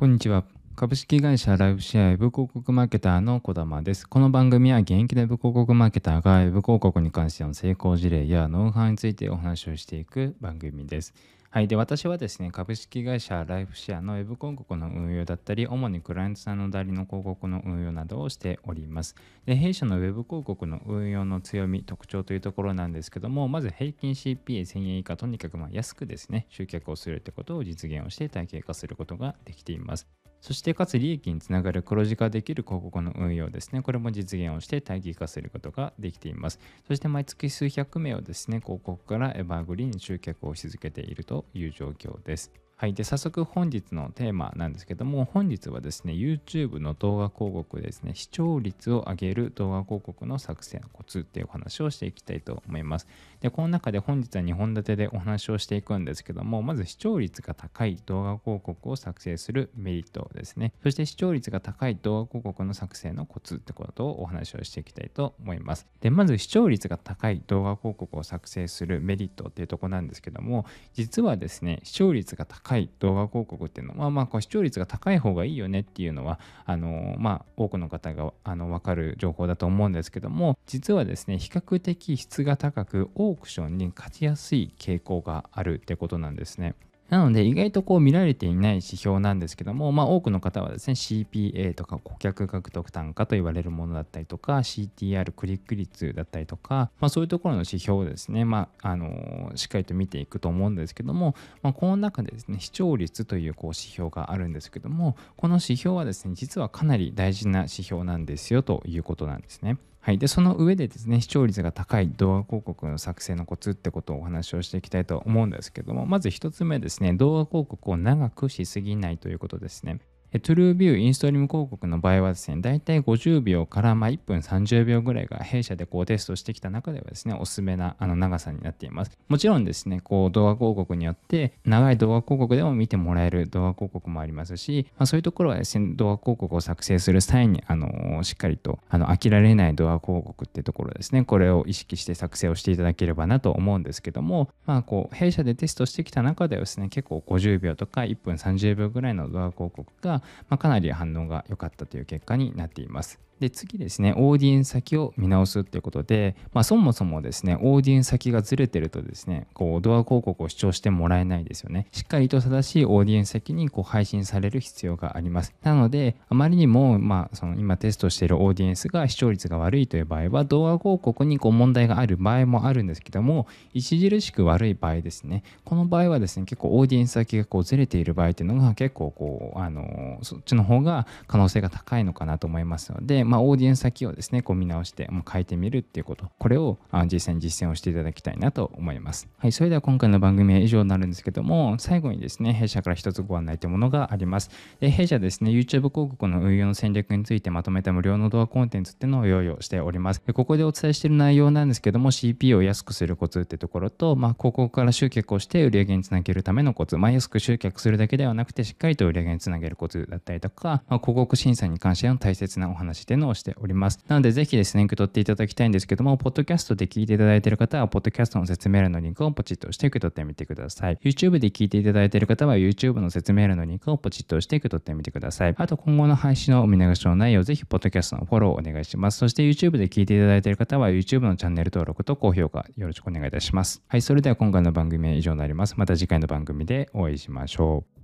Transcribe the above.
こんにちは。株式会社ライブシェアウェブ広告マーケターの小玉です。この番組は現役のウェブ広告マーケターがウェブ広告に関しての成功事例やノウハウについてお話をしていく番組です。はい。で、私はですね、株式会社ライフシェアのウェブ広告の運用だったり、主にクライアントさんの代理の広告の運用などをしております。で、弊社のウェブ広告の運用の強み、特徴というところなんですけども、まず平均 CPA1000 円以下、とにかくま安くですね、集客をするってことを実現をして体系化することができています。そしてかつ利益につながる黒字化できる広告の運用ですね。これも実現をして待機化することができています。そして毎月数百名をですね、広告からエバーグリーンに集客をし続けているという状況です。はい。で、早速本日のテーマなんですけども、本日はですね、YouTube の動画広告ですね、視聴率を上げる動画広告の作成のコツっていうお話をしていきたいと思います。で、この中で本日は2本立てでお話をしていくんですけども、まず視聴率が高い動画広告を作成するメリットですね。そして視聴率が高い動画広告の作成のコツってことをお話をしていきたいと思います。で、まず視聴率が高い動画広告を作成するメリットっていうとこなんですけども、実はですね、視聴率が高い高い動画広告っていうのは、まあ、まあ視聴率が高い方がいいよねっていうのは、あのまあ、多くの方があの分かる情報だと思うんですけども、実はですね、比較的質が高くオークションに勝ちやすい傾向があるってことなんですね。なので意外とこう見られていない指標なんですけども、まあ、多くの方はですね CPA とか顧客獲得単価と言われるものだったりとか CTR クリック率だったりとか、まあ、そういうところの指標をですね、まあ、あのしっかりと見ていくと思うんですけども、まあ、この中でですね視聴率というこう指標があるんですけどもこの指標はですね実はかなり大事な指標なんですよということなんですね。はい。で、その上でですね、視聴率が高い動画広告の作成のコツってことをお話をしていきたいと思うんですけども、まず1つ目ですね、動画広告を長くしすぎないということですね。TrueView インストリーム広告の場合はですね、だいたい50秒からま1分30秒ぐらいが弊社でこうテストしてきた中ではですね、おすすめなあの長さになっています。もちろんですね、こう動画広告によって長い動画広告でも見てもらえる動画広告もありますし、まあ、そういうところはですね、動画広告を作成する際にあのしっかりとあの飽きられない動画広告っていうところですね、これを意識して作成をしていただければなと思うんですけども、まあこう弊社でテストしてきた中ではですね、結構50秒とか1分30秒ぐらいの動画広告が、まあ、かなり反応が良かったという結果になっています。で、次ですね、オーディエンス先を見直すということで、まあ、そもそもですね、オーディエンス先がずれてるとですね、こう、ドア広告を視聴してもらえないですよね。しっかりと正しいオーディエンス先にこう配信される必要があります。なので、あまりにも、まあ、その今テストしているオーディエンスが視聴率が悪いという場合は、動画広告にこう問題がある場合もあるんですけども、著しく悪い場合ですね、この場合はですね、結構オーディエンス先がこうずれている場合っていうのが結構こう、あの、そっちの方が可能性が高いのかなと思いますので、まあ、オーディエンス先をですね、こう見直して、もう変えてみるっていうこと、これを実際に実践をしていただきたいなと思います。はい、それでは今回の番組は以上になるんですけども、最後にですね、弊社から一つご案内というものがあります。で弊社ですね、YouTube 広告の運用の戦略についてまとめた無料の動画コンテンツっていうのを用意をしております。でここでお伝えしている内容なんですけども、CP を安くするコツってところと、まあ、広告から集客をして売上につなげるためのコツ、まあ、安く集客するだけではなくて、しっかりと売上につなげるコツだったりとか、まあ、広告審査に関しての大切なお話っていうのをしております。なので、ぜひですね、リンク取っていただきたいんですけども、ポッドキャストで聞いていただいている方は、ポッドキャストの説明欄のリンクをポチッと押して受け取ってみてください。YouTube で聞いていただいている方は、YouTube の説明欄のリンクをポチッと押して受け取ってみてください。あと、今後の配信のお見逃しのないよう、ぜひ、ポッドキャストのフォローをお願いします。そして、YouTube で聞いていただいている方は、YouTube のチャンネル登録と高評価よろしくお願いいたします。はい、それでは今回の番組は以上になります。また次回の番組でお会いしましょう。